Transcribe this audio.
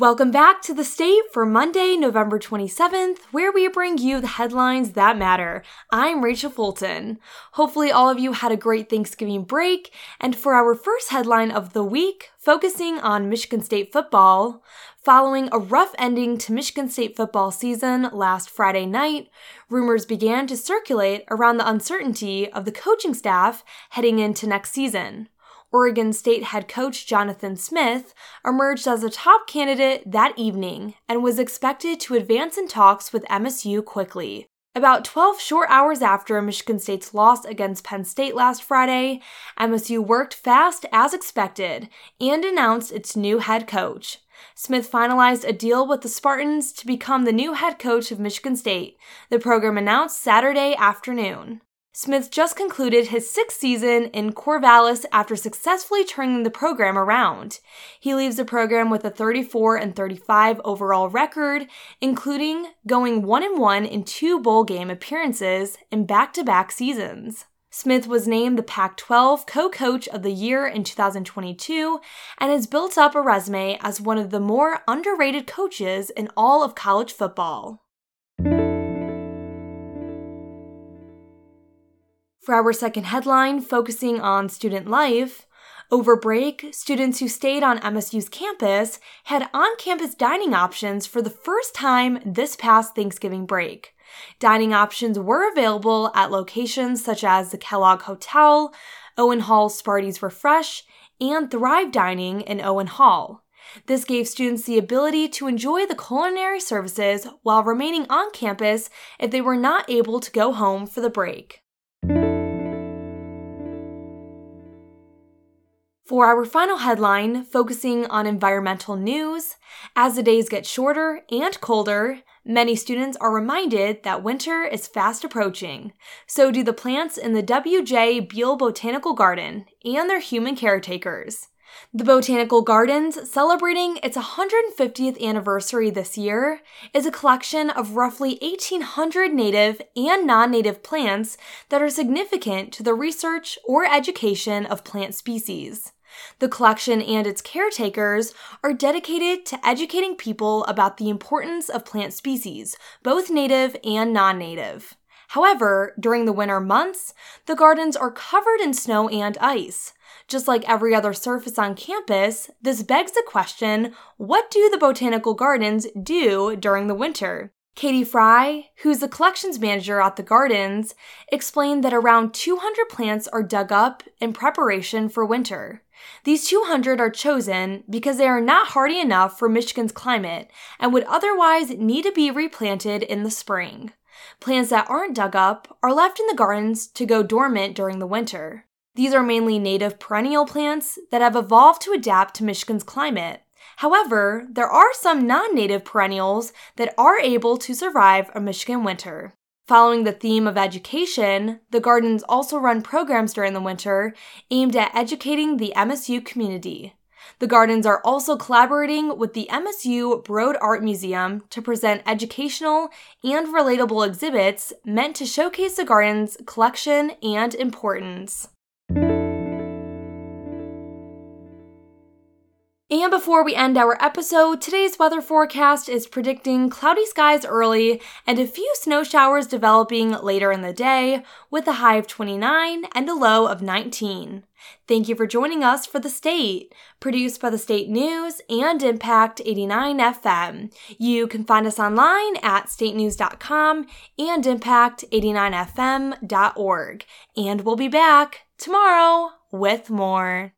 Welcome back to the state for Monday, November 27th, where we bring you the headlines that matter. I'm Rachel Fulton. Hopefully, all of you had a great Thanksgiving break. And for our first headline of the week, focusing on Michigan State football, following a rough ending to Michigan State football season last Friday night, rumors began to circulate around the uncertainty of the coaching staff heading into next season. Oregon State head coach Jonathan Smith emerged as a top candidate that evening and was expected to advance in talks with MSU quickly. About 12 short hours after Michigan State's loss against Penn State last Friday, MSU worked fast as expected and announced its new head coach. Smith finalized a deal with the Spartans to become the new head coach of Michigan State, the program announced Saturday afternoon. Smith just concluded his sixth season in Corvallis after successfully turning the program around. He leaves the program with a 34 and 35 overall record, including going 1 and 1 in two bowl game appearances in back-to-back seasons. Smith was named the Pac 12 Co Coach of the Year in 2022 and has built up a resume as one of the more underrated coaches in all of college football. For our second headline, focusing on student life, over break, students who stayed on MSU's campus had on campus dining options for the first time this past Thanksgiving break. Dining options were available at locations such as the Kellogg Hotel, Owen Hall Sparty's Refresh, and Thrive Dining in Owen Hall. This gave students the ability to enjoy the culinary services while remaining on campus if they were not able to go home for the break. For our final headline, focusing on environmental news, as the days get shorter and colder, many students are reminded that winter is fast approaching. So do the plants in the W.J. Beal Botanical Garden and their human caretakers. The Botanical Gardens, celebrating its 150th anniversary this year, is a collection of roughly 1,800 native and non native plants that are significant to the research or education of plant species. The collection and its caretakers are dedicated to educating people about the importance of plant species, both native and non native. However, during the winter months, the gardens are covered in snow and ice. Just like every other surface on campus, this begs the question what do the botanical gardens do during the winter? Katie Fry, who's the collections manager at the gardens, explained that around 200 plants are dug up in preparation for winter. These 200 are chosen because they are not hardy enough for Michigan's climate and would otherwise need to be replanted in the spring. Plants that aren't dug up are left in the gardens to go dormant during the winter. These are mainly native perennial plants that have evolved to adapt to Michigan's climate. However, there are some non native perennials that are able to survive a Michigan winter. Following the theme of education, the gardens also run programs during the winter aimed at educating the MSU community. The gardens are also collaborating with the MSU Broad Art Museum to present educational and relatable exhibits meant to showcase the garden's collection and importance. And before we end our episode, today's weather forecast is predicting cloudy skies early and a few snow showers developing later in the day, with a high of 29 and a low of 19. Thank you for joining us for The State, produced by the State News and Impact 89 FM. You can find us online at statenews.com and impact89fm.org. And we'll be back tomorrow with more.